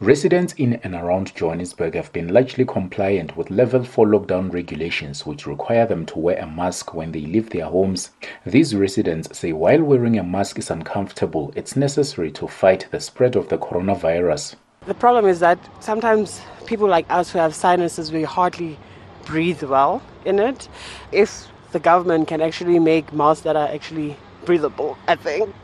Residents in and around Johannesburg have been largely compliant with level 4 lockdown regulations, which require them to wear a mask when they leave their homes. These residents say while wearing a mask is uncomfortable, it's necessary to fight the spread of the coronavirus. The problem is that sometimes people like us who have sinuses, we hardly breathe well in it. If the government can actually make masks that are actually breathable, I think.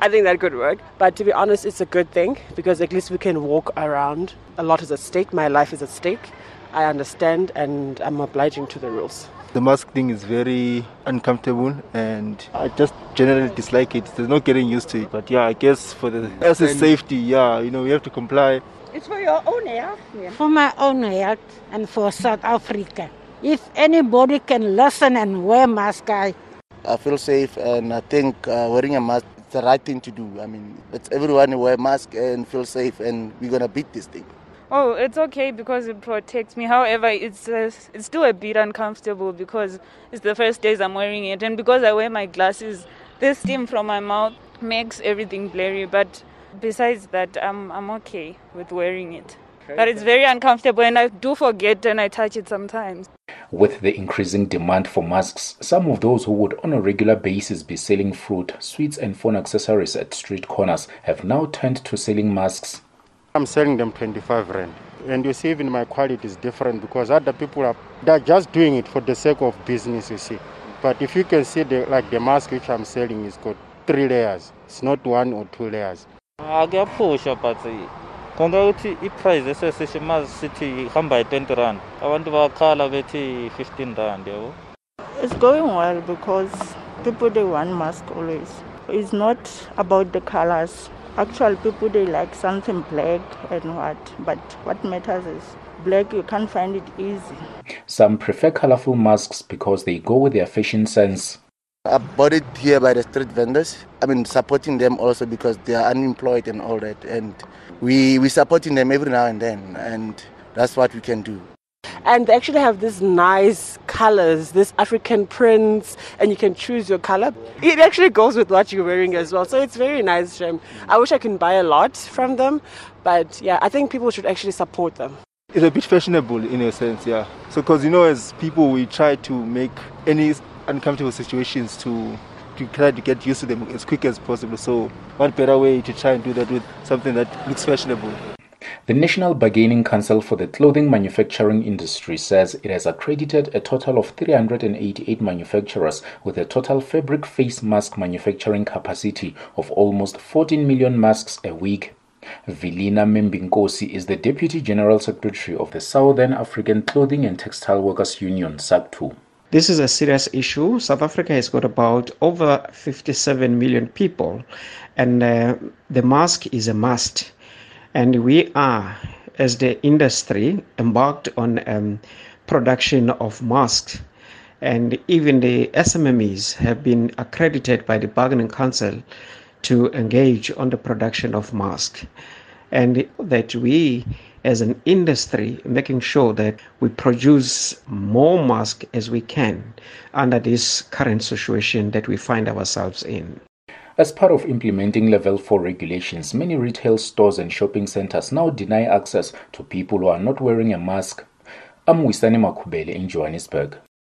I think that could work. But to be honest, it's a good thing because at least we can walk around. A lot is at stake. My life is at stake. I understand and I'm obliging to the rules. The mask thing is very uncomfortable and I just generally dislike it. There's no getting used to it. But yeah, I guess for the health safety, yeah, you know, we have to comply. It's for your own health. Yeah. For my own health and for South Africa. If anybody can listen and wear mask, I I feel safe, and I think uh, wearing a mask is the right thing to do. I mean, let's everyone wear a mask and feel safe, and we're gonna beat this thing. Oh, it's okay because it protects me. However, it's uh, it's still a bit uncomfortable because it's the first days I'm wearing it, and because I wear my glasses, the steam from my mouth makes everything blurry. But besides that, I'm I'm okay with wearing it. But it's very uncomfortable, and I do forget and I touch it sometimes. With the increasing demand for masks, some of those who would on a regular basis be selling fruit, sweets, and phone accessories at street corners have now turned to selling masks. I'm selling them 25 rand. And you see, even my quality is different because other people are they're just doing it for the sake of business, you see. But if you can see, the, like the mask which I'm selling is got three layers. It's not one or two layers. Ah, akuyapusha but eh, konta ukuthi i-price esesishimazi sithi ihamba i-20 rand abantu bakhala bethi 15 rand yabo It's going well because people they want mask always. It's not about the colors. Actual people they like something black and what, but what matters is black. You can't find it easy. Some prefer colorful masks because they go with their fashion sense. I bought it here by the street vendors. I mean, supporting them also because they are unemployed and all that, and we we supporting them every now and then, and that's what we can do. And they actually have these nice colors, this African prints, and you can choose your color. It actually goes with what you're wearing as well. So it's very nice. Shem. I wish I can buy a lot from them, but yeah, I think people should actually support them. It's a bit fashionable in a sense, yeah. So, because you know, as people, we try to make any uncomfortable situations to to try to get used to them as quick as possible. So, what better way to try and do that with something that looks fashionable? The National Bargaining Council for the Clothing Manufacturing Industry says it has accredited a total of 388 manufacturers with a total fabric face mask manufacturing capacity of almost 14 million masks a week. Vilina Membinkosi is the Deputy General Secretary of the Southern African Clothing and Textile Workers Union, SACTWU. This is a serious issue. South Africa has got about over 57 million people, and uh, the mask is a must. And we are, as the industry, embarked on um, production of masks. And even the SMMEs have been accredited by the Bargaining Council to engage on the production of masks. And that we as an industry making sure that we produce more masks as we can under this current situation that we find ourselves in. As part of implementing level 4 regulations, many retail stores and shopping centers now deny access to people who are not wearing a mask. I'm Wisani Makubele in Johannesburg.